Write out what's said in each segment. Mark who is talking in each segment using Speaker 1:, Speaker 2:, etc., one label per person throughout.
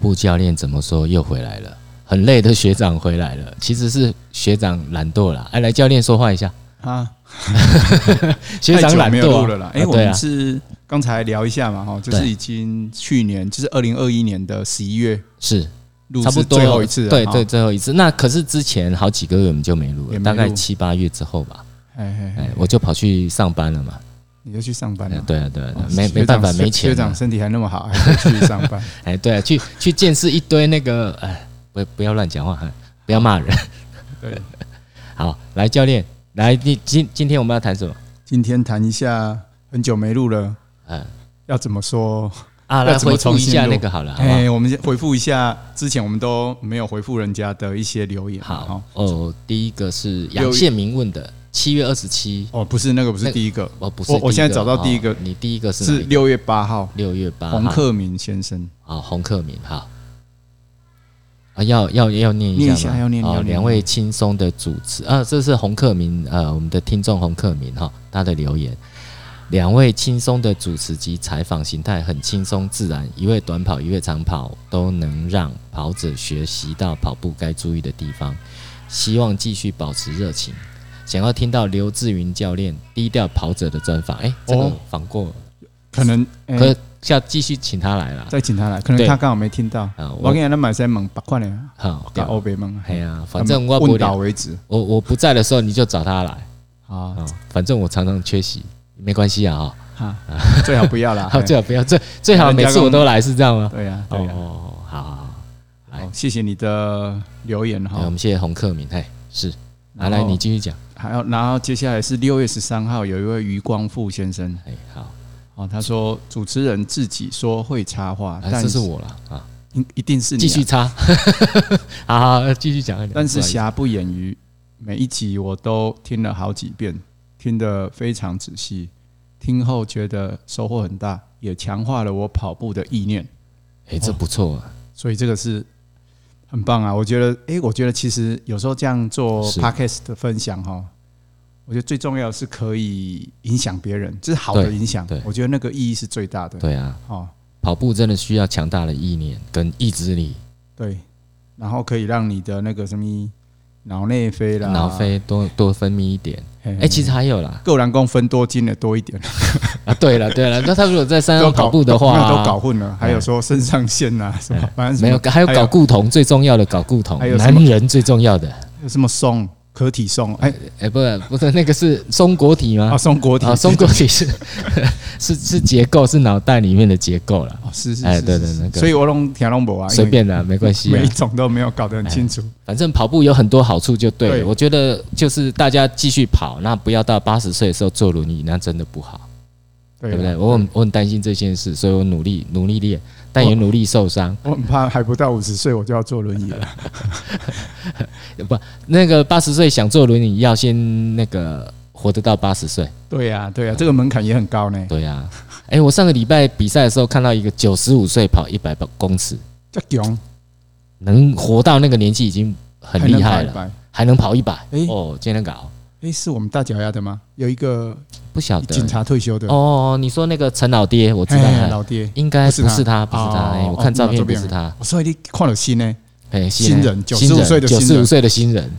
Speaker 1: 步教练怎么说又回来了？很累的学长回来了，其实是学长懒惰了。哎，来教练说话一下啊！学长懒惰
Speaker 2: 了啦。哎，我们是刚才聊一下嘛，哈，就是已经去年，就是二零二一年的十一月
Speaker 1: 是差不多最后一次，对对，最后一次。那可是之前好几个月我们就没录了，大概七八月之后吧。哎哎，我就跑去上班了嘛。
Speaker 2: 你就去上班了？
Speaker 1: 对啊对啊，没没办法，没钱。
Speaker 2: 学长身体还那么好，还去上班？
Speaker 1: 哎，对啊，去去见识一堆那个哎。不不要乱讲话，不要骂人。对，好，来教练，来，你今今天我们要谈什么？
Speaker 2: 今天谈一下很久没录了，嗯，要怎么说
Speaker 1: 啊？来回复一下那个好了，哎，
Speaker 2: 我们先回复一下之前我们都没有回复人家的一些留言。
Speaker 1: 好哦，第一个是杨宪明问的，七月二十七。
Speaker 2: 哦，不是那个，不是第一个，
Speaker 1: 哦，不是，
Speaker 2: 我现在找到第一个，
Speaker 1: 你第一个是
Speaker 2: 是六月八号，
Speaker 1: 六月八号，
Speaker 2: 洪克明先生。
Speaker 1: 啊，洪克明，哈。啊，要要要念一下吗？哦，两位轻松的主持啊，这是洪克明呃，我们的听众洪克明哈，他的留言，两位轻松的主持及采访形态很轻松自然，一位短跑，一位长跑，都能让跑者学习到跑步该注意的地方。希望继续保持热情，想要听到刘志云教练低调跑者的专访。哎，这个访过，
Speaker 2: 可能
Speaker 1: 可。下继续请他来了，
Speaker 2: 再请他来，可能他刚好没听到。我给他买三猛八块的，好，给欧北蒙。
Speaker 1: 哎呀，反正我问到为止。我我不在的时候，你就找他来。啊，反正我常常缺席，没关系啊。哈，
Speaker 2: 最好不要了，
Speaker 1: 最好不要，最最好每次我都来，是这样吗？
Speaker 2: 对呀，对呀。哦，好好好，来，谢谢你的留言哈。
Speaker 1: 我们谢谢洪克明，嘿，是，来来，你继续讲。
Speaker 2: 还有，然后接下来是六月十三号，有一位余光富先生，哎，好。哦，他说主持人自己说会插话，但
Speaker 1: 这是我了啊，
Speaker 2: 一一定是你
Speaker 1: 继续插，好好继续讲。
Speaker 2: 但是瑕不掩瑜，每一集我都听了好几遍，听得非常仔细，听后觉得收获很大，也强化了我跑步的意念。
Speaker 1: 哎，这不错啊，
Speaker 2: 所以这个是很棒啊，我觉得，哎，我觉得其实有时候这样做 podcast 的分享哈。我觉得最重要的是可以影响别人，这是好的影响。对，我觉得那个意义是最大的。
Speaker 1: 对啊，哦，跑步真的需要强大的意念跟意志力。
Speaker 2: 对，然后可以让你的那个什么脑内啡啦，
Speaker 1: 脑啡多多分泌一点。哎，其实还有啦，
Speaker 2: 够蓝光分多精的多一点。
Speaker 1: 啊，对了对了，那他如果在山上跑步的话，
Speaker 2: 都搞混了。还有说肾上腺呐 什么，反正
Speaker 1: 没有，还有搞固酮，最重要的搞固酮，还有男人最重要的
Speaker 2: 有什么松？可体松，哎
Speaker 1: 哎，不是不是那个是松果体吗？
Speaker 2: 啊，松果体，
Speaker 1: 松果体是 是是结构，是脑袋里面的结构了。
Speaker 2: 哦，是是，
Speaker 1: 哎，对对那个。
Speaker 2: 所以我弄田龙博啊，
Speaker 1: 随便的，没关系。
Speaker 2: 每一种都没有搞得很清楚。
Speaker 1: 反正跑步有很多好处，就对。我觉得就是大家继续跑，那不要到八十岁的时候坐轮椅，那真的不好，对不对？我很我很担心这件事，所以我努力努力练。但也努力受伤，
Speaker 2: 我很怕还不到五十岁我就要坐轮椅了。
Speaker 1: 不，那个八十岁想坐轮椅，要先那个活得到八十岁。
Speaker 2: 对呀，对呀，这个门槛也很高呢。
Speaker 1: 对呀，哎，我上个礼拜比赛的时候看到一个九十五岁跑一百公尺，
Speaker 2: 这强，
Speaker 1: 能活到那个年纪已经很厉害了，还能跑一百。哦，今天搞。
Speaker 2: 哎，是我们大脚丫的吗？有一个
Speaker 1: 不晓得
Speaker 2: 警察退休的
Speaker 1: 哦。你说那个陈老爹，我知道
Speaker 2: 老爹
Speaker 1: 应该不是他，不是他。哎，我看照片不是他。
Speaker 2: 我说你看了新呢？
Speaker 1: 哎，
Speaker 2: 新人，九十五岁的
Speaker 1: 九十五岁的新人，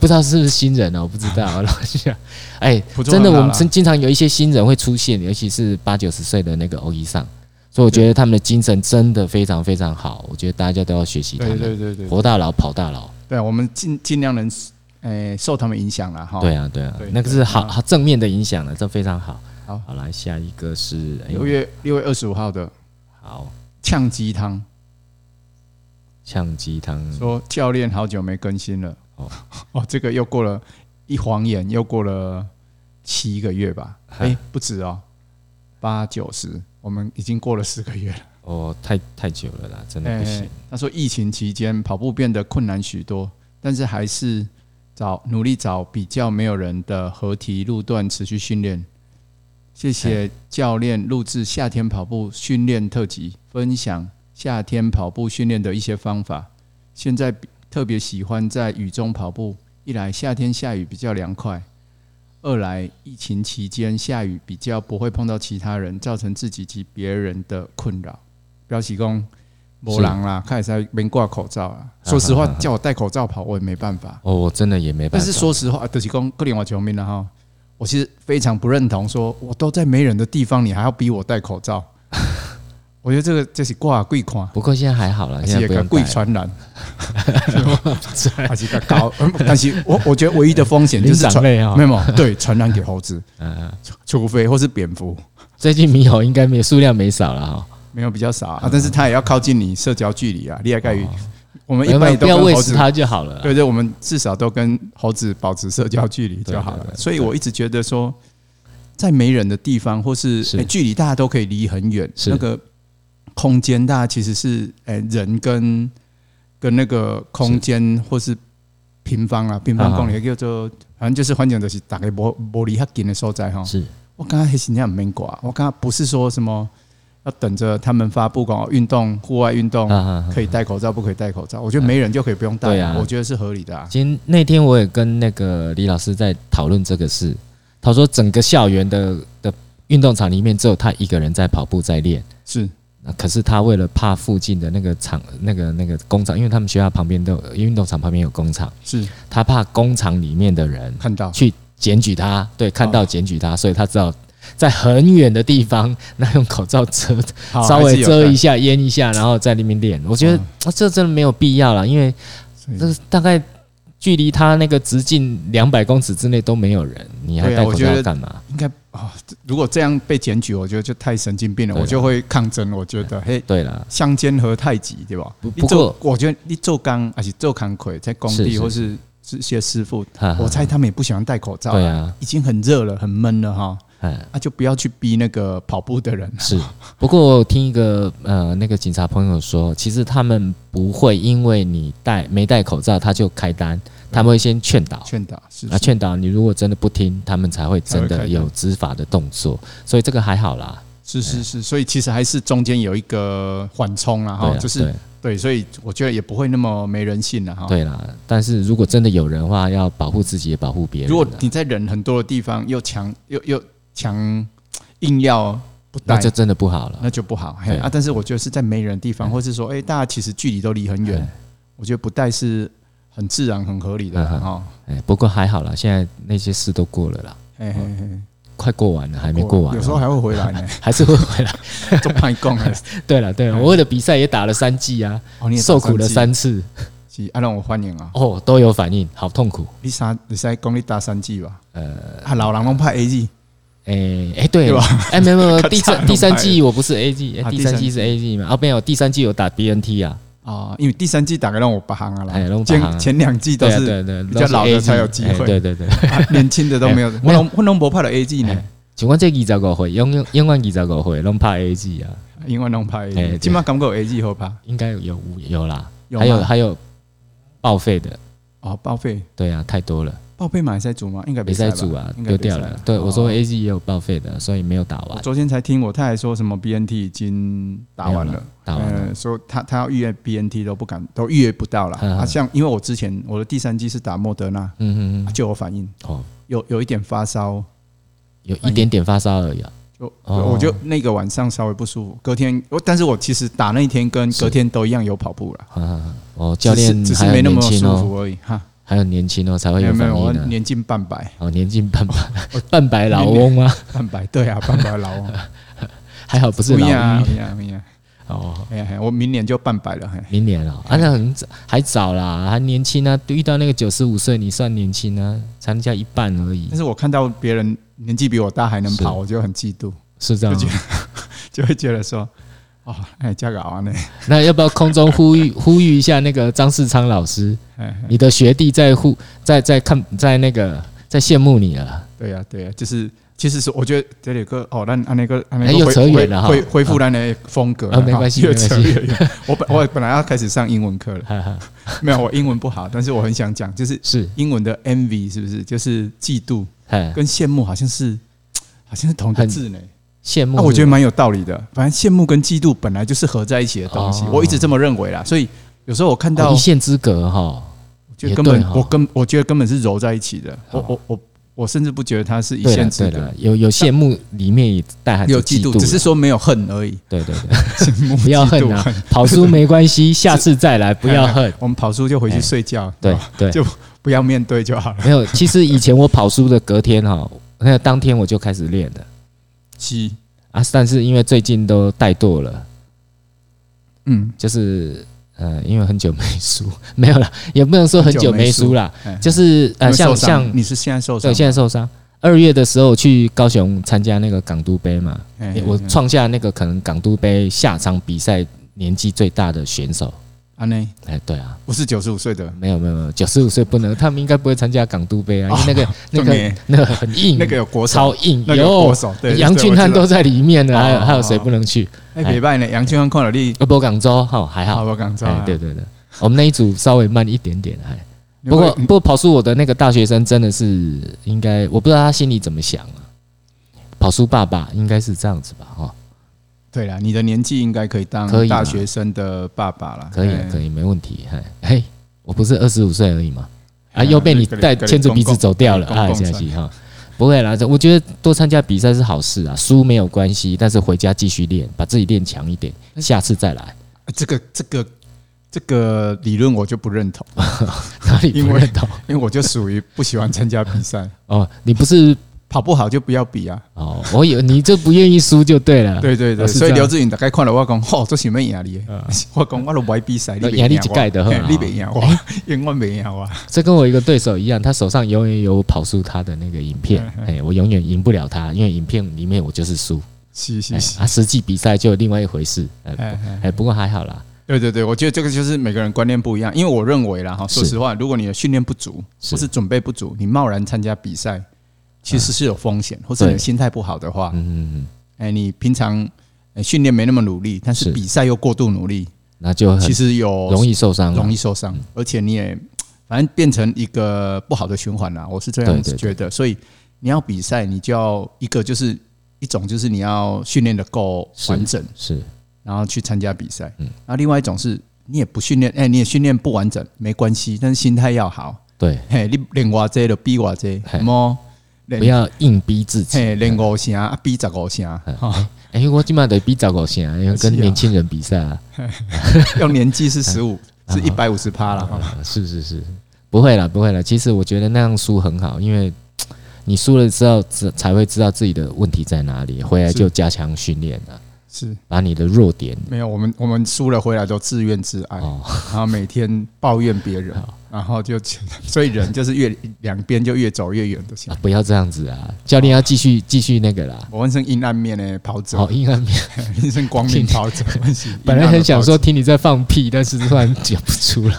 Speaker 1: 不知道是不是新人哦？我不知道。哎，真的，我们经经常有一些新人会出现，尤其是八九十岁的那个欧医上，所以我觉得他们的精神真的非常非常好。我觉得大家都要学习他们，对对对，活到老跑到老。
Speaker 2: 对，我们尽尽量能。诶，受他们影响了哈。
Speaker 1: 对啊，对啊，那个是好好正面的影响了，这非常好。好，好来下一个是
Speaker 2: 六月六月二十五号的。
Speaker 1: 好，
Speaker 2: 呛鸡汤。
Speaker 1: 呛鸡汤
Speaker 2: 说教练好久没更新了。哦 哦，这个又过了一晃眼，又过了七个月吧？哎，不止哦，八九十，我们已经过了四个月了。
Speaker 1: 哦，太太久了啦，真的不行。
Speaker 2: 他说疫情期间跑步变得困难许多，但是还是。找努力找比较没有人的合体路段持续训练，谢谢教练录制夏天跑步训练特辑，分享夏天跑步训练的一些方法。现在特别喜欢在雨中跑步，一来夏天下雨比较凉快，二来疫情期间下雨比较不会碰到其他人，造成自己及别人的困扰。表示讲没人啦，开始在没挂口罩啊。说实话，叫我戴口罩跑，我也没办法。
Speaker 1: 哦，我真的也没办法。
Speaker 2: 但是说实话，德西公克林我球迷了哈。我其实非常不认同，说我都在没人的地方，你还要逼我戴口罩。我觉得这个这是挂贵款。
Speaker 1: 不过现在还好了，现在不用戴。贵传染，
Speaker 2: 还是个高。但是我我觉得唯一的风险就是传，没有没有，对，传染给猴子。嗯，除非或是蝙蝠。
Speaker 1: 最近猕猴应该没数量没少了哈。
Speaker 2: 没有比较少啊，但是它也要靠近你社交距离啊，厉害概率。我们一般都
Speaker 1: 不要喂食它就好了。
Speaker 2: 对对，我们至少都跟猴子保持社交距离就好了。所以我一直觉得说，在没人的地方，或是距离大家都可以离很远，那个空间大家其实是诶人跟跟那个空间或是平方啊，平方公里叫做反正就是环境就是大概玻玻璃很近的所在哈。是我刚刚还是那样没挂，我刚刚不是说什么。要等着他们发布广告，运动户外运动可以戴口罩，不可以戴口罩。我觉得没人就可以不用戴，啊我觉得是合理的。
Speaker 1: 今天那天我也跟那个李老师在讨论这个事，他说整个校园的的运动场里面只有他一个人在跑步在练，
Speaker 2: 是。
Speaker 1: 可是他为了怕附近的那个厂、那个那个工厂，因为他们学校旁边都有运动场旁边有工厂，是他怕工厂里面的人看到去检举他，对，看到检举他，所以他知道。在很远的地方，那用口罩遮，稍微遮一下、淹一下，然后在里面练。我觉得这真的没有必要了，因为这个大概距离他那个直径两百公尺之内都没有人，你还戴口罩干嘛？
Speaker 2: 应该啊，如果这样被检举，我觉得就太神经病了，我就会抗争。我觉得，嘿，对了，相煎何太急，对吧？不过，我觉得你做钢而且做扛魁，在工地或是这些师傅，我猜他们也不喜欢戴口罩。对啊，已经很热了，很闷了哈。哎，那就不要去逼那个跑步的人。
Speaker 1: 是，不过我听一个呃，那个警察朋友说，其实他们不会因为你戴没戴口罩，他就开单，他们会先劝导，劝导是啊，劝导你如果真的不听，他们才会真的有执法的动作。所以这个还好啦。
Speaker 2: 是是是，所以其实还是中间有一个缓冲啊，哈，就是对，所以我觉得也不会那么没人性了哈。
Speaker 1: 对啦，但是如果真的有人的话，要保护自己也保护别人。
Speaker 2: 如果你在人很多的地方又强又又。强硬要不带，那
Speaker 1: 就真的不好了，
Speaker 2: 那就不好。嘿啊，但是我觉得是在没人的地方，或是说，哎，大家其实距离都离很远，我觉得不带是很自然、很合理的哈。
Speaker 1: 哎，不过还好啦，现在那些事都过了啦，嘿嘿嘿，快过完了，还没过完，
Speaker 2: 有时候还会回来呢，
Speaker 1: 还是会回来。
Speaker 2: 都怕你讲。
Speaker 1: 对了对了，我为了比赛也打了三季啊，受苦了三次。
Speaker 2: 是啊，让我欢迎啊。
Speaker 1: 哦，都有反应，好痛苦。
Speaker 2: 你三，你在讲你打三季吧？呃，老人拢拍 A G。
Speaker 1: 哎哎、欸，对，哎没有没有，第三第三季我不是 A G，第三季是 A G 嘛？哦没有，第三季有打 B N T 啊。
Speaker 2: 哦，因为第三季打给让我不行啊了。前前两季都是对对比较老的才有机会，对对对，年轻的都没有。我龙我龙不怕的 A G 呢？
Speaker 1: 请问这二十五岁，永永永远二十五岁，拢怕 A G 啊？
Speaker 2: 永远拢怕 A G，起码感觉 A G 好怕。
Speaker 1: 应该有有有啦，还有还有报废的
Speaker 2: 哦，报废，
Speaker 1: 对啊，太多了。
Speaker 2: 报废嘛，在组吗？应该
Speaker 1: 没在组啊，丢掉了。对，我说 A G 也有报废的，所以没有打完。
Speaker 2: 昨天才听我太太说什么 B N T 已经打完了，打完了。说他他要预约 B N T 都不敢，都预约不到了。啊，像因为我之前我的第三季是打莫德纳，嗯嗯嗯，就有反应哦，有有一点发烧，
Speaker 1: 有一点点发烧而已啊。
Speaker 2: 就我就那个晚上稍微不舒服，隔天我但是我其实打那一天跟隔天都一样有跑步了。
Speaker 1: 哦，教练
Speaker 2: 只是没那么舒服而已哈。
Speaker 1: 还有年轻哦，才会有反应的。
Speaker 2: 年近半百
Speaker 1: 哦，年近半百，半百老翁吗？
Speaker 2: 半百对啊，半百老翁，
Speaker 1: 还好不是老翁。
Speaker 2: 哦，哎呀，我明年就半百了。
Speaker 1: 明年哦，啊，那很早，还早啦，还年轻啊。遇到那个九十五岁，你算年轻呢，才能加一半而已。
Speaker 2: 但是我看到别人年纪比我大还能跑，我就很嫉妒。
Speaker 1: 是这样，
Speaker 2: 就会觉得说。哦，哎，加个啊呢？
Speaker 1: 那要不要空中呼吁 呼吁一下那个张世昌老师？哎你的学弟在呼在在看在那个在羡慕你了。
Speaker 2: 对呀对呀，就是其实是我觉得这里个哦，那那个
Speaker 1: 那个又扯远了哈，
Speaker 2: 恢恢复那的风格
Speaker 1: 啊，没关系没关系。
Speaker 2: 我本我本来要开始上英文课了，没有我英文不好，但是我很想讲，就是是英文的 envy 是不是就是嫉妒跟羡慕好像是好像是同一个字呢？
Speaker 1: 羡慕，
Speaker 2: 那我觉得蛮有道理的。反正羡慕跟嫉妒本来就是合在一起的东西，我一直这么认为啦。所以有时候我看到
Speaker 1: 一线之隔哈，
Speaker 2: 就根本我根我觉得根本是揉在一起的。我我我我甚至不觉得它是一线之隔，
Speaker 1: 有有羡慕，里面也带含有嫉妒，
Speaker 2: 只是说没有恨而已。
Speaker 1: 对对对，不要恨啊，跑输没关系，下次再来，不要 恨。
Speaker 2: 我们跑输就回去睡觉，
Speaker 1: 对对，
Speaker 2: 就不要面对就好了。
Speaker 1: 没有，其实以前我跑输的隔天哈，那个当天我就开始练了。
Speaker 2: 七。
Speaker 1: 啊，但是因为最近都怠惰了，
Speaker 2: 嗯，
Speaker 1: 就是。呃，因为很久没输，没有了，也不能说很久没输了，就是呃，像像
Speaker 2: 你是现在受伤，
Speaker 1: 对，现在受伤。二月的时候去高雄参加那个港都杯嘛，我创下那个可能港都杯下场比赛年纪最大的选手。
Speaker 2: 啊，内
Speaker 1: 哎，对啊，
Speaker 2: 不是九十五岁的，
Speaker 1: 没有没有没有，九十五岁不能，他们应该不会参加港都杯啊，因为那个那个那个很硬，
Speaker 2: 那个有国
Speaker 1: 超硬，
Speaker 2: 有国手，对，
Speaker 1: 杨俊汉都在里面呢，还有还有谁不能去？
Speaker 2: 哎，别拜呢，杨俊翰看了你，
Speaker 1: 波广州好还好，
Speaker 2: 波广州，
Speaker 1: 对对对，我们那一组稍微慢一点点，还不过不过跑输我的那个大学生真的是应该，我不知道他心里怎么想啊，跑输爸爸应该是这样子吧，哈。
Speaker 2: 对啦，你的年纪应该可以当大学生的爸爸了。
Speaker 1: 可以，可以，没问题。嘿，我不是二十五岁而已嘛，啊，又被你带牵着鼻子走掉了啊！下去哈，不会啦，我觉得多参加比赛是好事啊，输没有关系，但是回家继续练，把自己练强一点，下次再来。
Speaker 2: 这个，这个，这个理论我就不认同，
Speaker 1: 哪里不认同？
Speaker 2: 因为我就属于不喜欢参加比赛。
Speaker 1: 哦，你不是？
Speaker 2: 跑不好就不要比啊！
Speaker 1: 哦，我以为你就不愿意输就对了。
Speaker 2: 对对对，所以刘志云大概看了我讲，吼，这什么压力？我讲我都不爱比赛，
Speaker 1: 压力就盖的很。
Speaker 2: 你别赢我，因为我没赢我。
Speaker 1: 这跟我一个对手一样，他手上永远有跑输他的那个影片，哎，我永远赢不了他，因为影片里面我就是输。
Speaker 2: 是是是，
Speaker 1: 啊，实际比赛就另外一回事。哎，不过还好啦。
Speaker 2: 对对对，我觉得这个就是每个人观念不一样，因为我认为啦哈，说实话，如果你的训练不足，或是准备不足，你贸然参加比赛。其实是有风险，或者你心态不好的话，嗯哎，你平常训练没那么努力，但是比赛又过度努力，
Speaker 1: 那就
Speaker 2: 其实有
Speaker 1: 容易受伤，
Speaker 2: 容易受伤，而且你也反正变成一个不好的循环了。我是这样子觉得，所以你要比赛，你就要一个就是一种就是你要训练的够完整，
Speaker 1: 是，
Speaker 2: 然后去参加比赛。嗯，那另外一种是你也不训练，哎，你也训练不完整，没关系，但是心态要好。
Speaker 1: 对，
Speaker 2: 嘿，你练我这就比我这，什么？
Speaker 1: 不要硬逼自己，
Speaker 2: 练五声，逼十五声。
Speaker 1: 哎，我今晚得逼十五声，因为跟年轻人比赛啊。
Speaker 2: 用年纪是十五，是一百五十趴了。
Speaker 1: 是是是，不会了，不会了。其实我觉得那样输很好，因为你输了之后，才会知道自己的问题在哪里，回来就加强训练了。
Speaker 2: 是
Speaker 1: 把你的弱点
Speaker 2: 没有，我们我们输了回来都自怨自艾，然后每天抱怨别人，然后就所以人就是越两边就越走越远的。
Speaker 1: 不要这样子啊！教练要继续继续那个啦。
Speaker 2: 我问声阴暗面呢，跑者。
Speaker 1: 哦，阴暗面，
Speaker 2: 问声光明跑者。
Speaker 1: 本来很想说听你在放屁，但是突然讲不出来。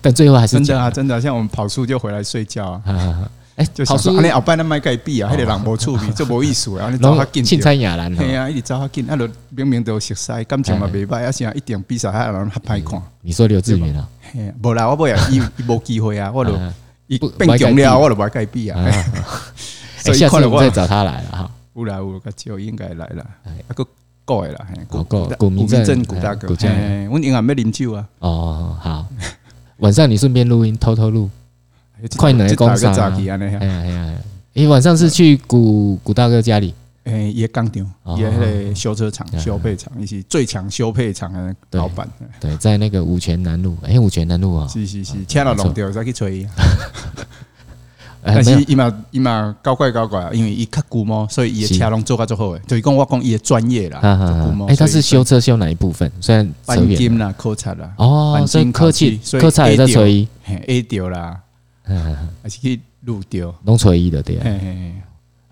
Speaker 1: 但最后还是
Speaker 2: 真的啊，真的，像我们跑出就回来睡觉啊。哎，就跑输，你后摆那卖改比啊，迄个人无趣味，这无意思啊！你走较紧，
Speaker 1: 凊彩赢人，
Speaker 2: 对啊，一直走较紧，啊，就明明都熟悉，感情嘛袂歹，啊，是啊一定比赛还人较歹看。
Speaker 1: 你说刘志云啊？
Speaker 2: 无啦，我不要伊伊无机会啊，我就 伊变强了，我就买改比啊。
Speaker 1: 所以下次我再找他来了哈。
Speaker 2: 有啦有，就应该来了。啊个过来了，
Speaker 1: 古古古明镇
Speaker 2: 古大哥，我今晚要啉酒啊。
Speaker 1: 哦，好，晚上你顺便录音，偷偷录。快能工商啊！哎呀哎呀！你晚上是去古古大哥家里？
Speaker 2: 哎，也钢厂，也那个修车厂、修配厂，一起最强修配厂的老板。
Speaker 1: 对，在那个五泉南路。哎，五泉南路啊！
Speaker 2: 是是是，车都弄掉再去吹。但是伊嘛伊嘛搞怪搞怪啊，因为伊较古嘛，所以伊的车拢做甲足好诶。就是讲我讲伊的专业啦。
Speaker 1: 哎，他是修车修哪一部分？虽然
Speaker 2: 鈑金啦、科漆啦。
Speaker 1: 哦，所以科技科漆也在吹。
Speaker 2: A 掉啦。嗯，还是录掉，
Speaker 1: 弄错一的对。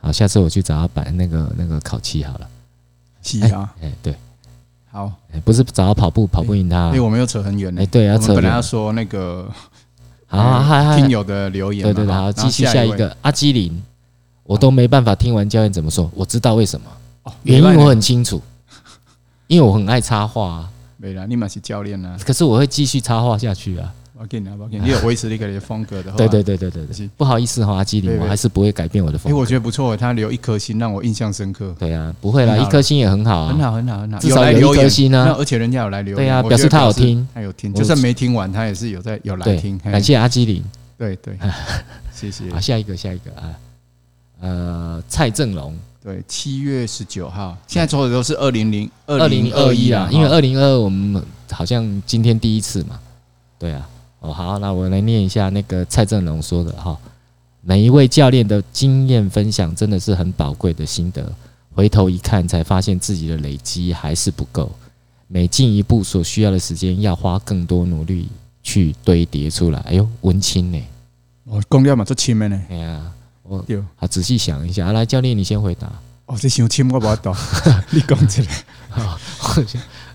Speaker 1: 好，下次我去找他摆那个那个烤漆好了。
Speaker 2: 漆啊，
Speaker 1: 哎，对，
Speaker 2: 好，
Speaker 1: 不是找他跑步，跑不赢他。
Speaker 2: 哎，我们又扯很远
Speaker 1: 哎，对，要扯。
Speaker 2: 本来要说那个，
Speaker 1: 好，还
Speaker 2: 听友的留言，
Speaker 1: 对对对，好，继续下一个。阿基林，我都没办法听完教练怎么说，我知道为什么，原因我很清楚，因为我很爱插画。
Speaker 2: 没啦，你嘛是教练啊，
Speaker 1: 可是我会继续插画下去啊。
Speaker 2: 我给你，我给你，你有维持一个的风格的话，
Speaker 1: 对对对对对对，不好意思哈，阿基里，我还是不会改变我的风格。
Speaker 2: 因为我觉得不错，他留一颗心让我印象深刻。
Speaker 1: 对啊，不会啦，一颗心也很好，
Speaker 2: 很好很好很好，
Speaker 1: 至少有一颗心呢。
Speaker 2: 而且人家有来留言，
Speaker 1: 对啊，表示他有听，
Speaker 2: 他有听，就算没听完，他也是有在有来听。
Speaker 1: 感谢阿基里，
Speaker 2: 对对，谢谢。
Speaker 1: 好，下一个下一个啊，呃，蔡正龙，
Speaker 2: 对，七月十九号，现在抽的都是二零零
Speaker 1: 二零二一啊，因为二零二二我们好像今天第一次嘛，对啊，哦好，那我来念一下那个蔡正龙说的哈，每一位教练的经验分享真的是很宝贵的心得，回头一看才发现自己的累积还是不够，每进一步所需要的时间要花更多努力去堆叠出来，哎呦，文青呢？
Speaker 2: 哦，讲了嘛做亲的呢，
Speaker 1: 哎呀。我有，好仔细想一下。来，教练，你先回答。
Speaker 2: 哦，这想亲我不懂，你讲起来。
Speaker 1: 好，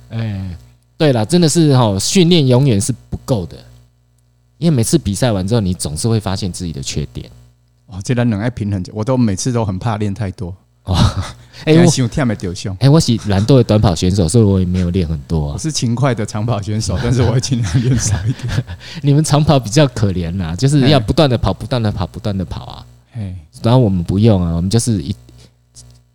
Speaker 1: 哎，对了，真的是哈，训练永远是不够的，因为每次比赛完之后，你总是会发现自己的缺点。
Speaker 2: 哦，这人能爱平衡，我都每次都很怕练太多。哦，
Speaker 1: 哎，我想跳没丢胸。哎，我是懒惰的短跑选手，所以我也没有练很多啊。
Speaker 2: 我是勤快的长跑选手，但是我会尽量练少一点。
Speaker 1: 你们长跑比较可怜呐，就是要不断的跑，不断的跑，不断的跑啊。哎，然后我们不用啊，我们就是一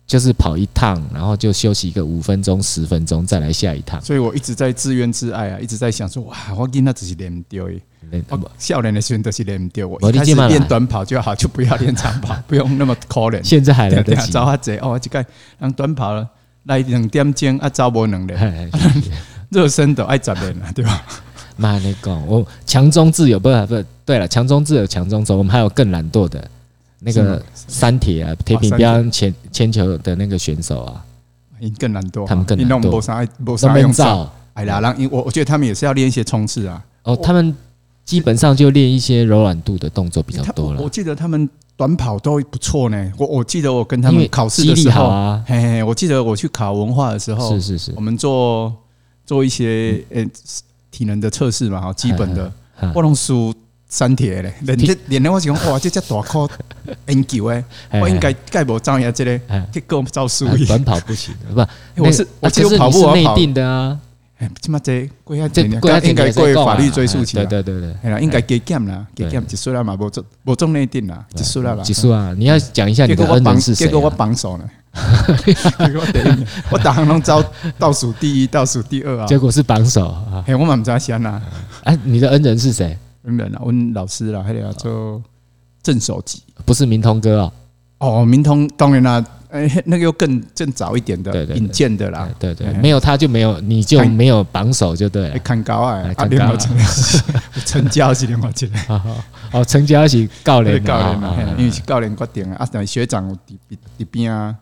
Speaker 1: 就是跑一趟，然后就休息一个五分钟、十分钟，再来下一趟。
Speaker 2: 所以我一直在自怨自艾啊，一直在想说，哇，我今那只是练不掉诶，少年的时候都是练不掉。我一开始练短跑就好，就不要练长跑，不用那么可怜。
Speaker 1: 现在还来得及。
Speaker 2: 早下子哦，这个让短跑了来两点钟啊，早不能力，热身都爱十练了，对吧？
Speaker 1: 妈你讲，我强中自有，不是不是，对了，强中自有强中手，我们还有更懒惰的。那个三铁啊，铁饼标铅铅球的那个选手啊，
Speaker 2: 更难多。
Speaker 1: 他们更难多。
Speaker 2: 都没用照。哎呀，然后我我觉得他们也是要练一些冲刺啊。
Speaker 1: 哦，他们基本上就练一些柔软度的动作比较多了。
Speaker 2: 我记得他们短跑都不错呢。我我记得我跟他们考试的时候啊，嘿嘿，我记得我去考文化的时候，
Speaker 1: 是是是，
Speaker 2: 我们做做一些呃体能的测试嘛，哈，基本的我拢输。三铁嘞，连这连的我讲哇，这只大颗研究诶，我应该该无照样这个，结果照输。
Speaker 1: 短跑不行，不，
Speaker 2: 我是我只有跑步
Speaker 1: 内定的啊。
Speaker 2: 哎，这么这归下这应该归法律追诉起来。
Speaker 1: 对对对对，
Speaker 2: 应该给减啦，给减结束了嘛，无中无中内定啦，结束了啦。
Speaker 1: 结束啊！你要讲一下你的恩人是谁？
Speaker 2: 结果我榜首呢，结果第一，我打行拢招倒数第一，倒数第二啊。
Speaker 1: 结果是榜首啊！
Speaker 2: 哎，我蛮知先呐。
Speaker 1: 哎，你的恩人是谁？
Speaker 2: 原本啊，问老师啦，还得要做郑守吉，
Speaker 1: 不是明通哥哦。
Speaker 2: 哦，明通当然啦，哎，那个又更更早一点的引荐的啦。
Speaker 1: 对对，没有他就没有，你就没有榜首就对了。
Speaker 2: 看高啊，看高，成交是另外一个。
Speaker 1: 哦，成交是教练
Speaker 2: 教练嘛，因为是教练决定啊。啊，学长这这边啊，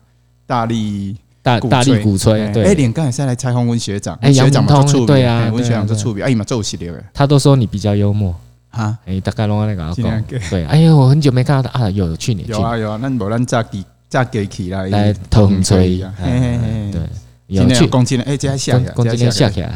Speaker 2: 大力
Speaker 1: 大大力鼓吹。对，
Speaker 2: 哎，连刚才是来采访温学长，学长嘛做
Speaker 1: 对啊，
Speaker 2: 温学长就出笔，哎呀嘛做系列的。
Speaker 1: 他都说你比较幽默。啊，哎，大概拢那个讲，对，哎呀，我很久没看到他啊，有去年
Speaker 2: 有啊有啊，那无咱早几早几期来。
Speaker 1: 来同吹，对。
Speaker 2: 今天恭喜了，哎，接下来，
Speaker 1: 恭喜下起来，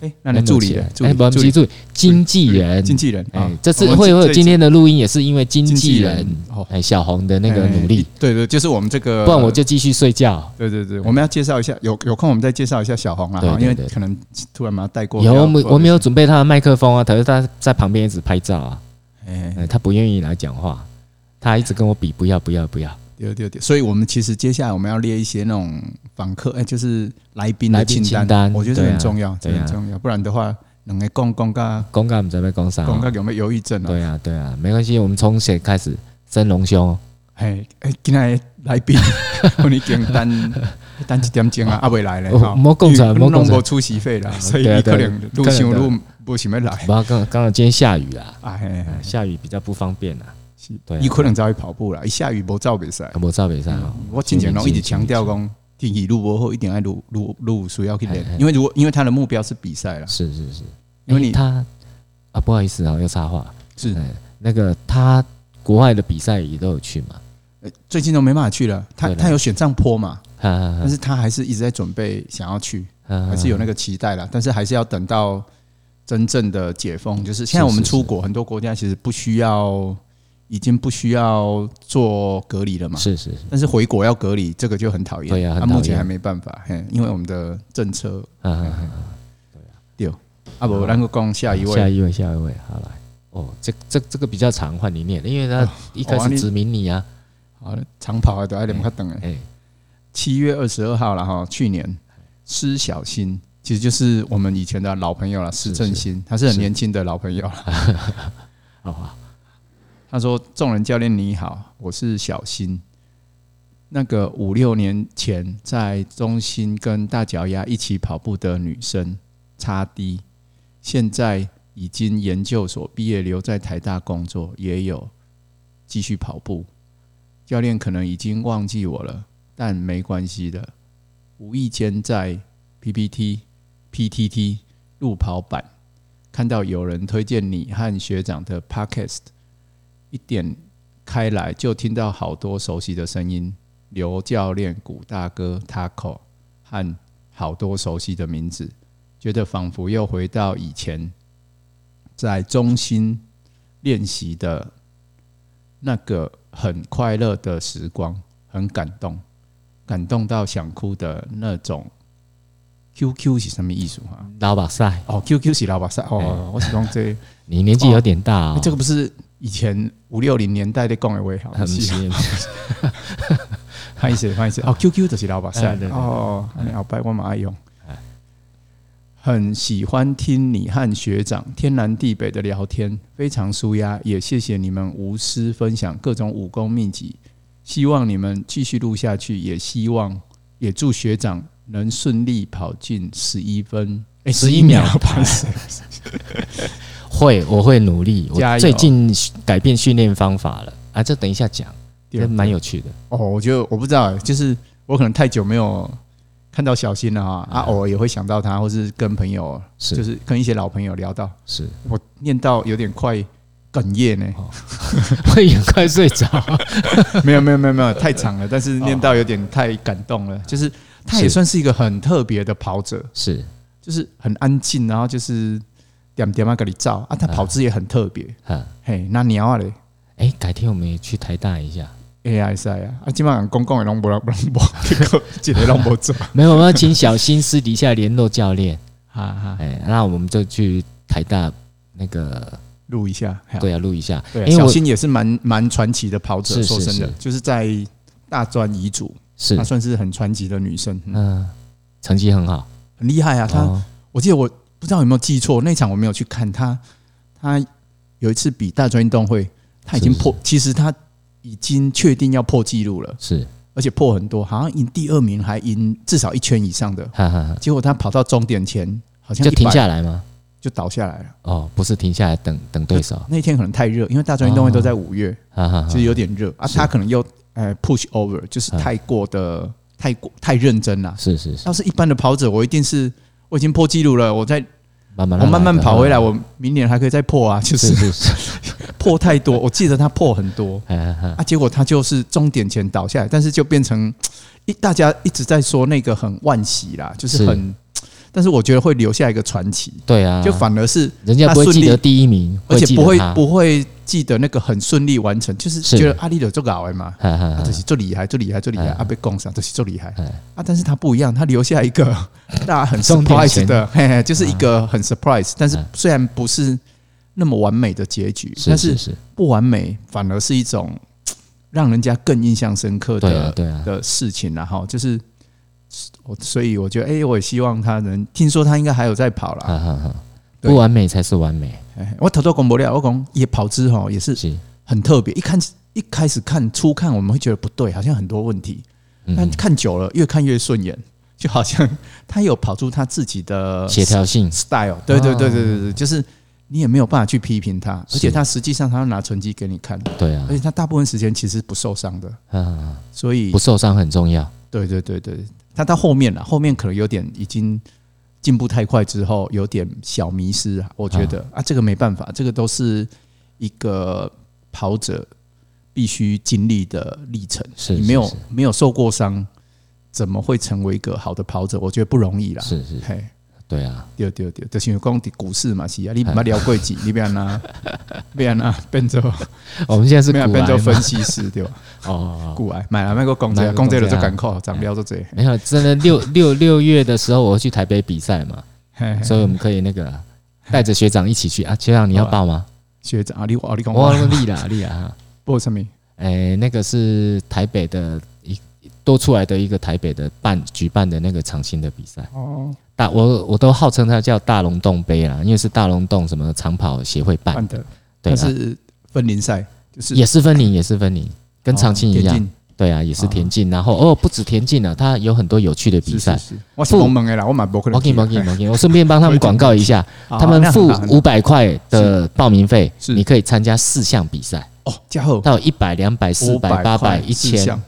Speaker 2: 哎，那你助理，
Speaker 1: 哎，不，记住经纪人，
Speaker 2: 经纪人，
Speaker 1: 哎，这次会会有今天的录音，也是因为经纪人，哎，小红的那个努力，
Speaker 2: 对对，就是我们这个，
Speaker 1: 不然我就继续睡觉。
Speaker 2: 对对对，我们要介绍一下，有有空我们再介绍一下小红啊，因为可能突然把他带过。
Speaker 1: 有，我我没有准备他的麦克风啊，可是他在旁边一直拍照啊，哎，他不愿意来讲话，他一直跟我比，不要不要不要。
Speaker 2: 对对对，所以我们其实接下来我们要列一些那种访客，哎，就是来宾的清单，我觉得很重要，这很重要，不然的话，两个公公告
Speaker 1: 公告不知道讲啥，
Speaker 2: 公告有没有忧郁症啊？
Speaker 1: 对啊对啊，没关系，我们从谁开始？生龙兄，
Speaker 2: 哎哎，今天来宾，我你简单单几点钟啊？阿未来了哈，
Speaker 1: 没工厂，没工厂
Speaker 2: 出席费了，所以可能录上录不想要来。
Speaker 1: 不，刚刚刚今天下雨了，啊，下雨比较不方便了。
Speaker 2: 对，伊可能早去跑步啦，一下雨无照比赛，
Speaker 1: 无照比赛。
Speaker 2: 我之前拢一直强调讲，天气如果好，一定爱路路路需要去练，因为如果因为他的目标是比赛了，
Speaker 1: 是是是，因为你他啊，不好意思啊，又插话，是。那个他国外的比赛也都有去嘛，
Speaker 2: 最近都没办法去了，他他有选上坡嘛，但是他还是一直在准备想要去，还是有那个期待了，但是还是要等到真正的解封，就是现在我们出国很多国家其实不需要。已经不需要做隔离了嘛？
Speaker 1: 是是，
Speaker 2: 但是回国要隔离，这个就很讨厌。对呀，他目前还没办法，嘿，因为我们的政策。对啊，对。啊不，那个讲下一位，
Speaker 1: 下一位，下一位，好来。哦，这这这个比较长，换你念，因为他一开始指名你啊。
Speaker 2: 好的，长跑啊都还得快等哎。七月二十二号了哈，去年施小新，其实就是我们以前的老朋友了，施正新，他是很年轻的老朋友了。好。他说：“众人教练你好，我是小新。那个五六年前在中心跟大脚丫一起跑步的女生，差 D，现在已经研究所毕业，留在台大工作，也有继续跑步。教练可能已经忘记我了，但没关系的。无意间在 PPT、PTT 路跑版看到有人推荐你和学长的 Podcast，一点开来就听到好多熟悉的声音。刘教练、古大哥、Taco 和好多熟悉的名字，觉得仿佛又回到以前在中心练习的那个很快乐的时光，很感动，感动到想哭的那种。QQ 是什么意思啊？
Speaker 1: 老把赛
Speaker 2: 哦，QQ 是老把赛哦。我是讲这个，
Speaker 1: 你年纪有点大哦，
Speaker 2: 这个不是以前五六零年代的讲的话，很新。欢迎谁？欢迎谁？哦，QQ 就是老板赛哦。好白我蛮爱用，很喜欢听你和学长天南地北的聊天，非常舒压。也谢谢你们无私分享各种武功秘籍，希望你们继续录下去。也希望也祝学长能顺利跑进十一分，哎，十一秒。
Speaker 1: 会，我会努力。我最近改变训练方法了。啊，这等一下讲。也蛮有趣的。
Speaker 2: 哦，我觉得我不知道，就是我可能太久没有看到小新了哈，啊，偶尔也会想到他，或是跟朋友，是。就是跟一些老朋友聊到，
Speaker 1: 是。
Speaker 2: 我念到有点快哽咽呢，
Speaker 1: 会也快睡着，
Speaker 2: 没有没有没有没有太长了，但是念到有点太感动了，就是他也算是一个很特别的跑者，
Speaker 1: 是。
Speaker 2: 就是很安静，然后就是点点啊给你照啊，他跑姿也很特别，嗯，嘿，那鸟啊嘞，
Speaker 1: 哎，改天我们也去台大一下。
Speaker 2: AI 赛啊，啊，基本上公共也拢无人不能播，结果一个拢无做。
Speaker 1: 没有，我们要请小新私底下联络教练。哈哈，哎，那我们就去台大那个
Speaker 2: 录一下。
Speaker 1: 对啊，录一下。
Speaker 2: 对，小新也是蛮蛮传奇的跑者，说真的，就是在大专遗嘱，是她算是很传奇的女生。
Speaker 1: 嗯，成绩很好，
Speaker 2: 很厉害啊。她，我记得我不知道有没有记错，那场我没有去看他。他有一次比大专运动会，他已经破，其实他。已经确定要破纪录了，
Speaker 1: 是，
Speaker 2: 而且破很多，好像赢第二名还赢至少一圈以上的。哈哈哈，结果他跑到终点前，好像
Speaker 1: 就停下来吗？
Speaker 2: 就倒下来了。
Speaker 1: 哦，不是停下来等等对手。
Speaker 2: 那天可能太热，因为大专运动会都在五月，其实有点热啊。他可能又呃 push over，就是太过的太过太认真了。
Speaker 1: 是是是。
Speaker 2: 要是一般的跑者，我一定是我已经破纪录了，我再
Speaker 1: 慢慢
Speaker 2: 我慢慢跑回来，我明年还可以再破啊。就是 破太多，我记得他破很多。啊，结果他就是终点前倒下来，但是就变成一大家一直在说那个很万喜啦，就是。很，但是我觉得会留下一个传奇。
Speaker 1: 对啊，
Speaker 2: 就反而是
Speaker 1: 人家不会记得第一名，
Speaker 2: 而且不会不会记得那个很顺利完成，就是觉得阿里的做搞嘛，就是最厉害，最厉害，最厉害，阿被攻上就是最厉害。啊，但是他不一样，他留下一个大家很 surprise 的，嘿嘿，就是一个很 surprise，但是虽然不是。那么完美的结局，但是不完美反而是一种让人家更印象深刻的的事情，然后就是我，所以我觉得，哎，我也希望他能听说他应该还有在跑了，
Speaker 1: 不完美才是完美。
Speaker 2: 我偷偷讲不了，我讲也跑之后也是很特别。一看一开始看初看我们会觉得不对，好像很多问题，但看久了越看越顺眼，就好像他有跑出他自己的
Speaker 1: 协调性。
Speaker 2: style。对对对对对对，就是。你也没有办法去批评他，而且他实际上他要拿成绩给你看，
Speaker 1: 对啊，
Speaker 2: 而且他大部分时间其实不受伤的，嗯，所以
Speaker 1: 不受伤很重要。
Speaker 2: 对对对对，他到后面了，后面可能有点已经进步太快之后有点小迷失啊，我觉得啊，这个没办法，这个都是一个跑者必须经历的历程。是你没有没有受过伤，怎么会成为一个好的跑者？我觉得不容易啦。
Speaker 1: 是是，嘿。对啊，
Speaker 2: 对对对，就是讲的股市嘛，是啊，你不要聊贵几，你不要拿，不 要拿变做，
Speaker 1: 我们现在是变
Speaker 2: 做分析师对吧？哦，股癌买了那个公债，公债了就赶快，涨不了就这。
Speaker 1: 没有，真的六六六月的时候，我去台北比赛嘛，所以我们可以那个带着学长一起去啊。学长你要报吗？
Speaker 2: 学长啊，你我你讲
Speaker 1: 我立了立了哈，
Speaker 2: 报什么？
Speaker 1: 哎，那个是台北的一多出来的一个台北的办举办的那个长青的比赛哦。大我我都号称它叫大龙洞杯啦，因为是大龙洞什么长跑协会办的，
Speaker 2: 对，是分龄赛，就是
Speaker 1: 也是分龄，也是分龄，跟长青一样，对啊，也是田径。然后哦，不止田径了，它有很多有趣的比赛。
Speaker 2: 我是东门的啦，我买博客。
Speaker 1: OK OK OK，我顺便帮他们广告一下，他们付五百块的报名费，你可以参加四项比赛。
Speaker 2: 哦，加厚
Speaker 1: 到一百、两百、四百、八百、一千，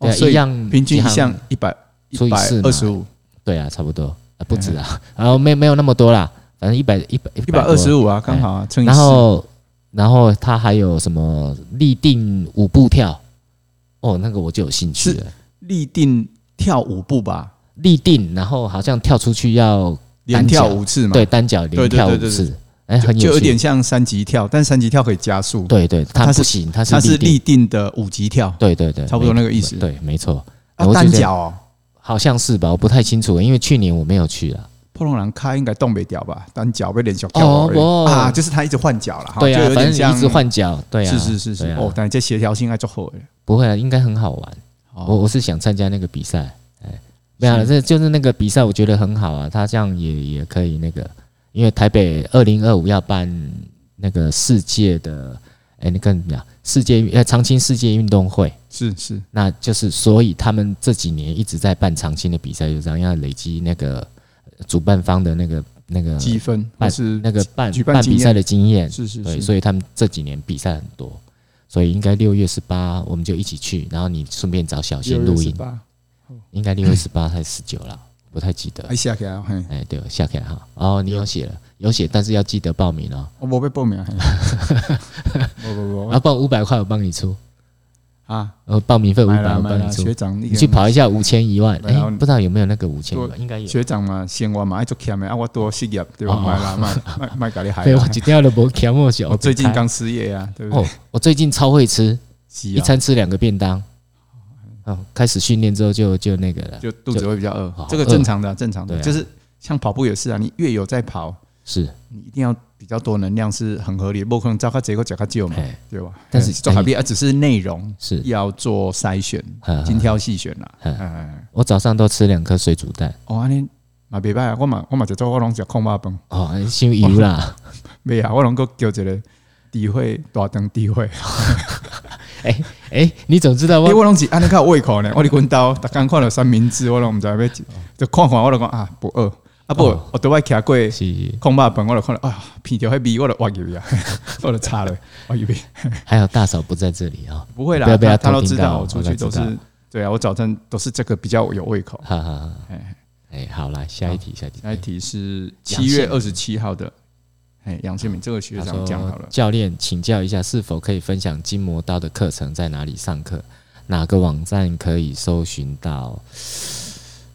Speaker 1: 对，一样
Speaker 2: 平均一项一百，一百二十五。
Speaker 1: 对啊，差不多，不止啊。然后没没有那么多啦，反正一百一百
Speaker 2: 一百二十五啊，刚好啊，乘以四。
Speaker 1: 然后然后他还有什么立定五步跳？哦，那个我就有兴趣了。
Speaker 2: 立定跳五步吧，
Speaker 1: 立定，然后好像跳出去要
Speaker 2: 连跳五次嘛？
Speaker 1: 对，单脚连跳五次。哎，很有
Speaker 2: 就有点像三级跳，但三级跳可以加速。
Speaker 1: 对对，它不行，它是
Speaker 2: 它是立定的五级跳。
Speaker 1: 对对对，
Speaker 2: 差不多那个意思。
Speaker 1: 对，没错。
Speaker 2: 单脚哦，
Speaker 1: 好像是吧？我不太清楚，因为去年我没有去了。
Speaker 2: 破龙兰开应该动没掉吧？单脚被连续跳哦啊，就是他一直换脚了。
Speaker 1: 对啊，反正一直换脚。对啊，
Speaker 2: 是是是是。哦，但这协调性还做好诶。
Speaker 1: 不会啊，应该很好玩。我我是想参加那个比赛，哎，没有，这就是那个比赛，我觉得很好啊。他这样也也可以那个，因为台北二零二五要办那个世界的，哎，你看怎么样？世界呃长青世界运动会。
Speaker 2: 是是，
Speaker 1: 那就是所以他们这几年一直在办长青的比赛，就这样要累积那个主办方的那个那个
Speaker 2: 积分，
Speaker 1: 办
Speaker 2: 是
Speaker 1: 那个办办比赛的经验，
Speaker 2: 是是，
Speaker 1: 对，所以他们这几年比赛很多。所以应该六月十八我们就一起去，然后你顺便找小新录音。应该六月十八还是十九了，不太记得。
Speaker 2: 哎，下来，
Speaker 1: 哎，对，下来哈。哦，你有写了，有写，但是要记得报名哦。
Speaker 2: 我没被报名。
Speaker 1: 不不不，啊报五百块，我帮你出。
Speaker 2: 啊，
Speaker 1: 呃，报名费五百，我帮你出。
Speaker 2: 学长，
Speaker 1: 你去跑一下五千一万，哎，不知道有没有那个五千一万？应该有。
Speaker 2: 学长嘛，先我嘛爱做欠的啊，我多失业对吧？买啦买 买买咖喱海。
Speaker 1: 对，我一条都无欠我小。
Speaker 2: 我最近刚失业啊，对不对？
Speaker 1: 我最近超会吃，一餐吃两个便当。哦，开始训练之后就就那个了，
Speaker 2: 就肚子会比较饿，这个正常的，正常的，就是像跑步也是啊，你越有在跑，
Speaker 1: 是你
Speaker 2: 一定要。比较多能量是很合理，不可能照他结果讲他就嘛，对吧？但是做好比，啊只是内容是要做筛选，精挑细选啦。
Speaker 1: 我早上都吃两颗水煮蛋。
Speaker 2: 哦，安尼嘛别歹，我嘛我嘛就做我拢食空巴饭。
Speaker 1: 哦，太油啦！
Speaker 2: 没啊，我拢够叫一个机会大灯机会。
Speaker 1: 哎哎，你怎么知道我？
Speaker 2: 我拢是安尼较有胃口呢。我哩滚刀，刚看了三明治，我拢唔知要就看看，我就讲啊不饿。啊不，我都爱徛过空巴本，我就看到啊，皮条还比我的挖油呀，我就差了，挖油。
Speaker 1: 还有大嫂不在这里啊，
Speaker 2: 不会啦，他他都知道，我出去都是对啊，我早晨都是这个比较有胃口。哈哈，
Speaker 1: 哎哎，好来下一题，下一题，
Speaker 2: 下一题是七月二十七号的，哎，杨建敏这个学长讲好了，
Speaker 1: 教练请教一下，是否可以分享筋膜刀的课程在哪里上课？哪个网站可以搜寻到？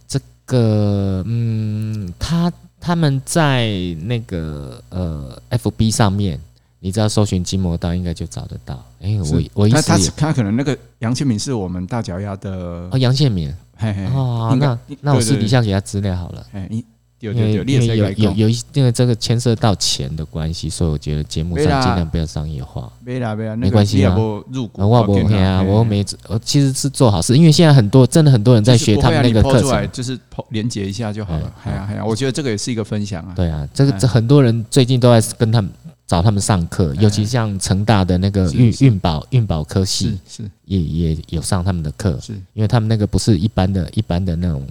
Speaker 1: 这个嗯，他他们在那个呃，FB 上面，你只要搜寻筋膜刀应该就找得到。哎、欸，我我意思
Speaker 2: 他可能那个杨建敏是我们大脚丫的
Speaker 1: 哦，杨建敏，嘿嘿哦，那那我私底下给他资料好了。
Speaker 2: 因为有有
Speaker 1: 有有一因为这个牵涉到钱的关系，所以我觉得节目上尽量不要商业化。
Speaker 2: 没啦没啦，
Speaker 1: 没关系啊。
Speaker 2: 入股
Speaker 1: 我不会啊，我没我其实是做好事，因为现在很多真的很多人在学他们那个课程，
Speaker 2: 就是连接一下就好了。哎呀哎呀，我觉得这个也是一个分享啊。
Speaker 1: 对啊，这个这很多人最近都在跟他们找他们上课，尤其像成大的那个运运保运保科系，是也也有上他们的课，是因为他们那个不是一般的一般的那种。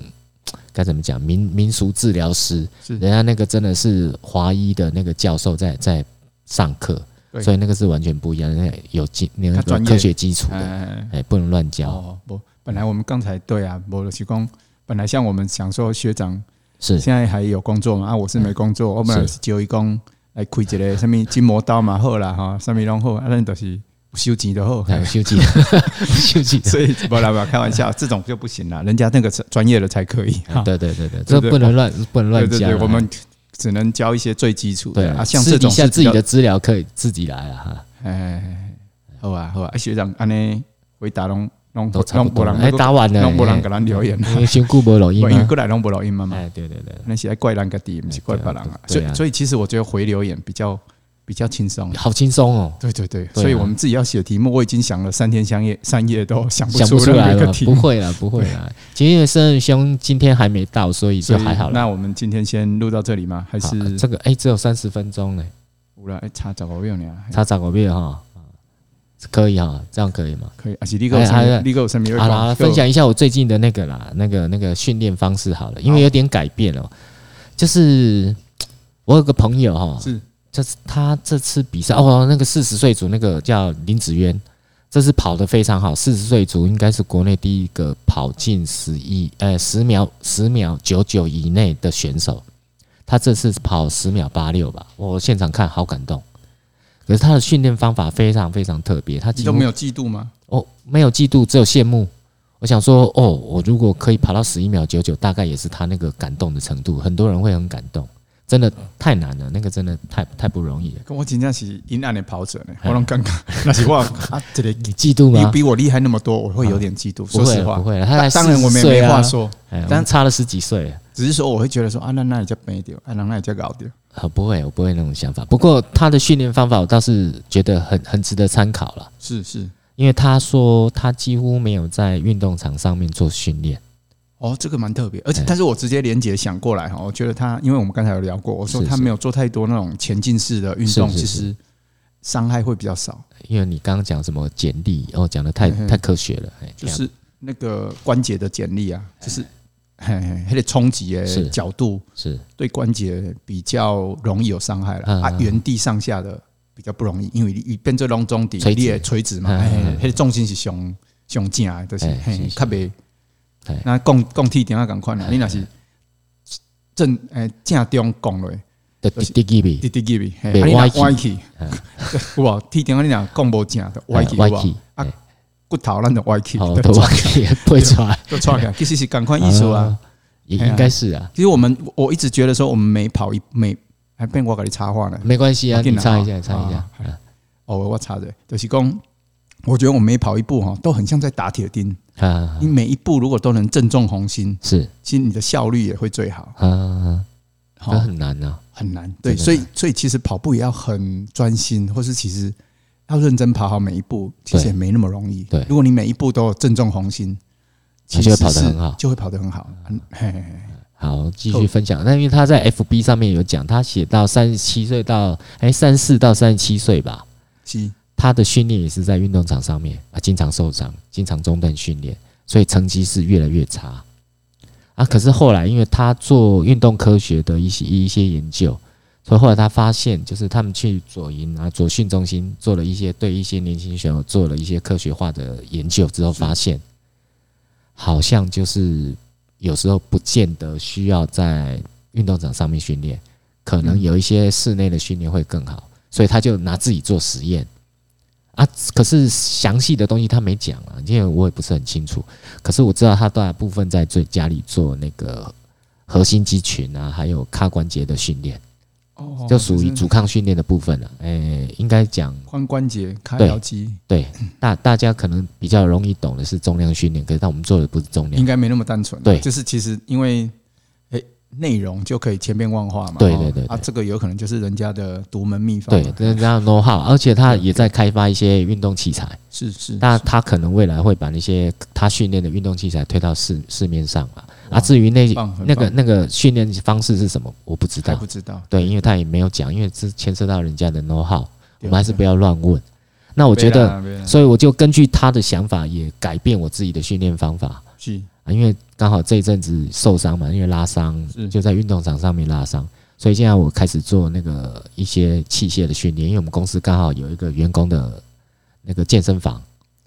Speaker 1: 该怎么讲？民民俗治疗师，人家那个真的是华医的那个教授在在上课，所以那个是完全不一样的，有基那个科学基础的，哎，不能乱教。哦，
Speaker 2: 不，本来我们刚才对啊，我提供本来像我们想说学长是现在还有工作嘛？啊，我是没工作，嗯、我本来是就一工来开一个什么筋膜刀嘛，好啦哈，什么拢好，啊，那都是。修机的后，
Speaker 1: 修机，修机，
Speaker 2: 所以不啦不开玩笑，这种就不行了，人家那个专业的才可以。
Speaker 1: 对对对对，这不能乱不能乱加。
Speaker 2: 我们只能教一些最基础的。
Speaker 1: 啊，像这种像自己的资料可以自己来啊哈。
Speaker 2: 哎，好啊好啊，学长，安尼回答拢拢
Speaker 1: 都差不多。哎，答完了，
Speaker 2: 拢无人给咱留言。
Speaker 1: 因为辛苦无录音，
Speaker 2: 因为过来拢无录音嘛嘛。
Speaker 1: 哎，对对对，
Speaker 2: 那些怪人个底，不是怪别人啊。所以所以其实我觉得回留言比较。比较轻松，
Speaker 1: 好轻松哦！
Speaker 2: 对对对，所以我们自己要写题目，我已经想了三天三夜，三夜都想不
Speaker 1: 出来了。不会了，不会了。其实因为生日兄今天还没到，所以就还好了。
Speaker 2: 那我们今天先录到这里吗？还是
Speaker 1: 这个？哎，只有三十分钟呢。
Speaker 2: 有了，哎，差十五秒呢，
Speaker 1: 差十五秒哈。可以哈，这样可以吗？
Speaker 2: 可以，而且立刻还立刻什么？
Speaker 1: 好啦，分享一下我最近的那个啦，那个那个训练方式好了，因为有点改变了，就是我有个朋友哈，是，就是他这次比赛哦，那个四十岁组那个叫林子渊，这次跑得非常好，四十岁组应该是国内第一个跑进十一呃十秒十秒九九以内的选手，他这次跑十秒八六吧，我现场看好感动。可是他的训练方法非常非常特别，他
Speaker 2: 都没有嫉妒吗？
Speaker 1: 哦，没有嫉妒，只有羡慕。我想说，哦，我如果可以跑到十一秒九九，大概也是他那个感动的程度。很多人会很感动，真的太难了，那个真的太太不容易了。
Speaker 2: 跟我今天是阴暗的跑者呢，我能尴尬。那是我啊，这里
Speaker 1: 你嫉妒吗？
Speaker 2: 你比我厉害那么多，我会有点嫉妒。说实话，
Speaker 1: 不会，他
Speaker 2: 当然我没没话说，
Speaker 1: 但差了十几岁。
Speaker 2: 只是说我会觉得说啊，那那也叫没丢，啊，那那也叫搞丢。
Speaker 1: 啊，不会，我不会那种想法。不过他的训练方法，我倒是觉得很很值得参考了。
Speaker 2: 是是，
Speaker 1: 因为他说他几乎没有在运动场上面做训练。
Speaker 2: 哦，这个蛮特别，而且但是我直接连结想过来哈，我觉得他，因为我们刚才有聊过，我说他没有做太多那种前进式的运动，其实伤害会比较少。
Speaker 1: 因为你刚刚讲什么剪力，哦，讲的太太科学了，
Speaker 2: 就是那个关节的剪力啊，就是。嘿嘿，那个冲击的角度是。对关节比较容易有伤害了啊，原地上下的比较不容易，因为你变做拢中底，你也垂直嘛，那个重心是上上正的，就是嘿，特别。那共共体点啊，赶快啦，你那是正诶正中共嘞，
Speaker 1: 滴滴几米，
Speaker 2: 滴滴几米，你那歪去，哇，体点啊，你俩共无正的歪去，歪去啊。骨头咱就歪起，
Speaker 1: 都歪起，不会出 来，
Speaker 2: 都出来。其实是赶快艺术啊，
Speaker 1: 也应该是啊。
Speaker 2: 其实我们我一直觉得说，我们每跑一每还变我给你插话呢，
Speaker 1: 没关系啊，你插一下，插一下。
Speaker 2: 哦，我插的，就是讲，我觉得我每跑一步哈，都很像在打铁钉啊。你每一步如果都能正中红心，是，其实你的效率也会最好。啊，
Speaker 1: 好，很难啊，
Speaker 2: 很难。对，所以所以其实跑步也要很专心，或是其实。要认真跑好每一步，其实也没那么容易。对，如果你每一步都正中红心，
Speaker 1: 其实会跑得很好，
Speaker 2: 就会跑得很好。嗯嘿嘿，
Speaker 1: 好，继续分享。那因为他在 FB 上面有讲，他写到三十七岁到哎三十四到三十七岁吧，他的训练也是在运动场上面啊，经常受伤，经常中断训练，所以成绩是越来越差啊。可是后来，因为他做运动科学的一些一些研究。所以后来他发现，就是他们去左营啊、左训中心做了一些对一些年轻选手做了一些科学化的研究之后，发现好像就是有时候不见得需要在运动场上面训练，可能有一些室内的训练会更好。所以他就拿自己做实验啊，可是详细的东西他没讲啊，因为我也不是很清楚。可是我知道他大部分在最家里做那个核心肌群啊，还有髂关节的训练。哦就属于阻抗训练的部分了，哎，应该讲
Speaker 2: 髋关节、髂腰肌。
Speaker 1: 对，大大家可能比较容易懂的是重量训练，可是但我们做的不是重量，
Speaker 2: 应该没那么单纯。对，就是其实因为哎，内容就可以千变万化嘛。
Speaker 1: 对对对，
Speaker 2: 啊，这个有可能就是人家的独门秘方。
Speaker 1: 对，人家的 know how，而且他也在开发一些运动器材。
Speaker 2: 是是，
Speaker 1: 那他可能未来会把那些他训练的运动器材推到市市面上嘛。啊，至于那那个那个训练方式是什么，我不知道。
Speaker 2: 不知道。
Speaker 1: 对，因为他也没有讲，因为这牵涉到人家的 know how，我们还是不要乱问。那我觉得，所以我就根据他的想法，也改变我自己的训练方法。是啊，因为刚好这一阵子受伤嘛，因为拉伤，就在运动场上面拉伤，所以现在我开始做那个一些器械的训练，因为我们公司刚好有一个员工的那个健身房。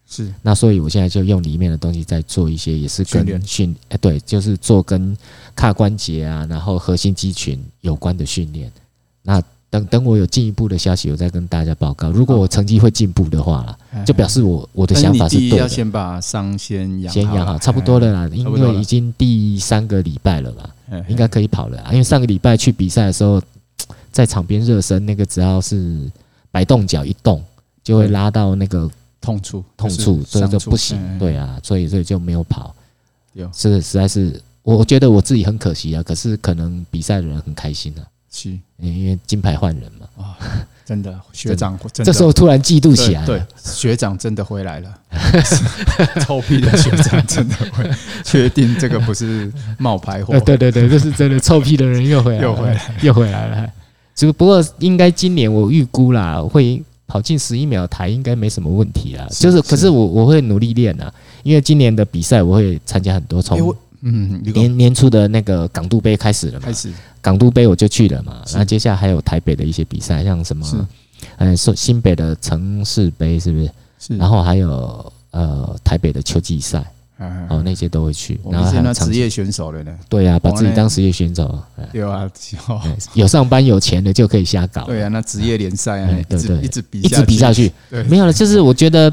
Speaker 1: 是，那所以我现在就用里面的东西在做一些，也是跟训，哎，对，就是做跟髂关节啊，然后核心肌群有关的训练。那等等我有进一步的消息，我再跟大家报告。如果我成绩会进步的话啦，就表示我我的想法是对的。
Speaker 2: 要先把伤先养，
Speaker 1: 先养好，差不多了啦，因为已经第三个礼拜了吧，应该可以跑了。因为上个礼拜去比赛的时候，在场边热身，那个只要是摆动脚一动，就会拉到那个。
Speaker 2: 痛处，
Speaker 1: 痛处，所以就不行。对啊，所以所以就没有跑。有，是实在是，我觉得我自己很可惜啊。可是可能比赛的人很开心啊，是，因为金牌换人嘛。啊，真的，学长，这时候突然嫉妒起来。对，
Speaker 2: 学长真的回来了，臭屁的学长真的回来，确定这个不是冒牌货。
Speaker 1: 对对对，这是真的，臭屁的人又回来，又回来，又回来了。只不过应该今年我预估啦会。跑进十一秒台应该没什么问题啦。就是，可是我我会努力练啊，因为今年的比赛我会参加很多，从嗯年年初的那个港都杯开始了嘛，开始港都杯我就去了嘛，然后接下来还有台北的一些比赛，像什么，呃，说新北的城市杯是不是？是，然后还有呃台北的秋季赛。哦，那些都会去，然后还有职业选手了呢。对啊，把自己当职业选手。对啊，有上班有钱的就可以瞎搞。对啊，那职业联赛啊，对对，一直比一直比下去。没有了，就是我觉得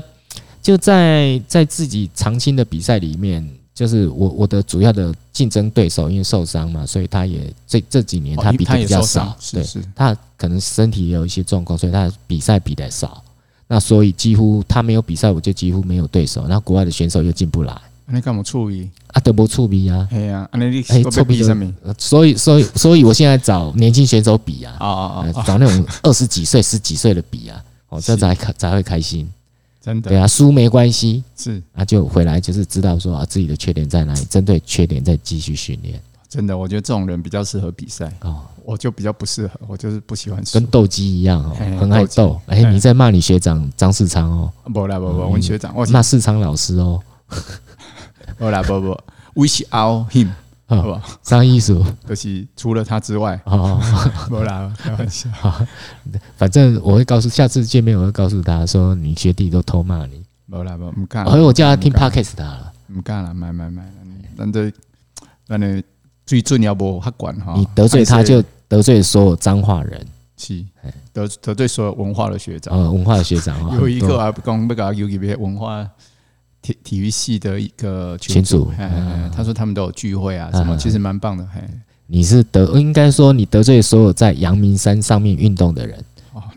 Speaker 1: 就在在自己常青的比赛里面，就是我我的主要的竞争对手因为受伤嘛，所以他也这这几年他比的比较少。对，他可能身体也有一些状况，所以他比赛比的少。那所以几乎他没有比赛，我就几乎没有对手。然后国外的选手又进不来。你干嘛处理啊？都不处理啊？哎呀，你哎，处理什么？所以，所以，所以我现在找年轻选手比啊，啊啊啊！找那种二十几岁、十几岁的比啊，哦，这才开才会开心。真的，对啊，输没关系，是。啊，就回来就是知道说啊，自己的缺点在哪里，针对缺点再继续训练。真的，我觉得这种人比较适合比赛。哦，我就比较不适合，我就是不喜欢输，跟斗鸡一样哦，很爱斗。哎，你在骂你学长张世昌哦？不啦不不，我学长，我骂世昌老师哦。不啦，不 不，Wish out him，好不好？啥意思？就是除了他之外，哦，没啦，开玩笑。反正我会告诉，下次见面我会告诉他说，你学弟都偷骂你。没啦，不不干。所以我叫他听 podcast 他了。不干了，买买买。反正反正最重要不他管哈。你得罪他就得罪所有脏话人，是得得罪所有文化的学长。呃，文化的学长 有一个还不讲不搞有一些文化。体体育系的一个群组，他说他们都有聚会啊，什么其实蛮棒的。你是得应该说你得罪所有在阳明山上面运动的人，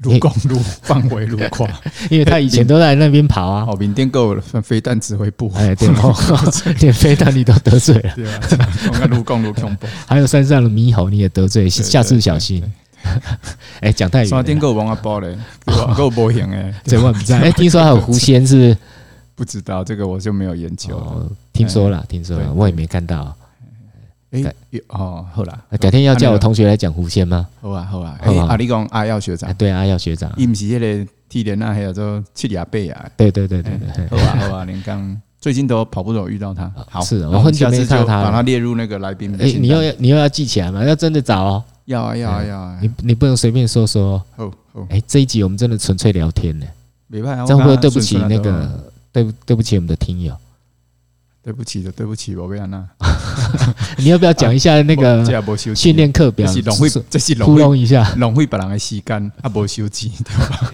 Speaker 1: 卢公路范围路跨，因为他以前都在那边跑啊。哦，缅甸够了，飞弹指挥部，哎，对哦，连飞弹你都得罪了。对啊，我看卢公路恐怖，还有山上的猕猴你也得罪，下次小心。哎，讲太远。山顶够王阿包嘞，够波行哎，这我不知道。哎，听说还有狐仙是？不知道这个我就没有研究了，听说了，听说了，我也没看到。哎，哦，好了，改天要叫我同学来讲狐仙吗？好啊，好啊。哎，阿你讲阿耀学长，对，阿耀学长，伊不是迄个体联啊还有做七里亚贝啊？对对对对对，好啊好啊。连刚最近都跑步都有遇到他，好，是我很久没看到他，把他列入那个来宾。哎，你又要你又要记起来吗？要真的找哦，要啊要啊要啊，你你不能随便说说。哦哦，哎，这一集我们真的纯粹聊天呢，没办法，这会对不起那个？对不对不起，我们的听友，对不起的，对不起，我不要那。你要不要讲一下那个训练课表？这是糊弄一下，浪费别人的时间，啊，无休息，对吧？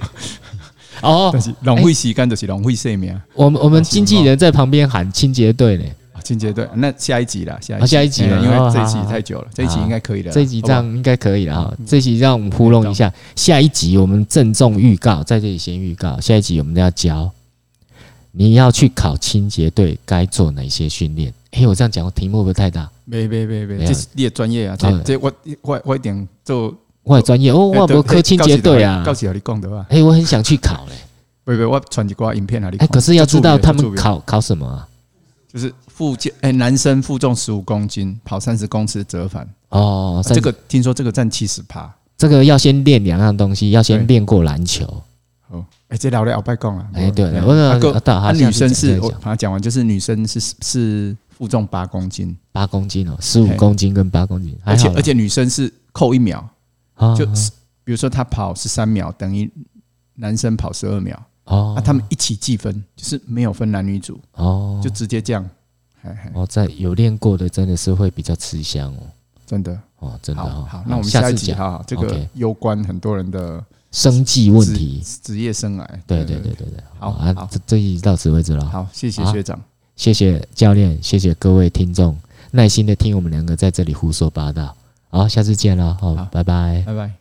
Speaker 1: 哦，但是浪费时间就是浪费生命。我们我们经纪人在旁边喊清洁队呢，清洁队。那下一集了，下下一集了，因为这一集太久了，这一集应该可以了。这一集这样应该可以了哈。这一集让我们糊弄一下，下一集我们郑重预告，在这里先预告，下一集我们要教。你要去考清洁队，该做哪些训练？哎，我这样讲题目会不会太大？没没没没，这是你的专业啊！这这我我我一点做，我的专业哦。我不科清洁队啊，告诉你讲的话。哎，我很想去考嘞。不不，我传几挂影片啊。哎，可是要知道他们考考什么啊？就是负重，哎，男生负重十五公斤，跑三十公尺折返。哦，这个听说这个占七十趴。这个要先练两样东西，要先练过篮球。哦，哎，这聊的好白讲啊！哎，对，我说他女生是，我把它讲完，就是女生是是负重八公斤，八公斤哦，十五公斤跟八公斤，而且而且女生是扣一秒，就比如说她跑十三秒，等于男生跑十二秒哦，那他们一起计分，就是没有分男女组哦，就直接这样。哦，在有练过的真的是会比较吃香哦，真的哦，真的好，那我们下一集哈，这个攸关很多人的。生计问题，职业生癌，对对对对对，好啊，这这一到此为止了。好，谢谢学长，谢谢教练，谢谢各位听众，耐心的听我们两个在这里胡说八道。好，下次见了，好，拜拜，拜拜。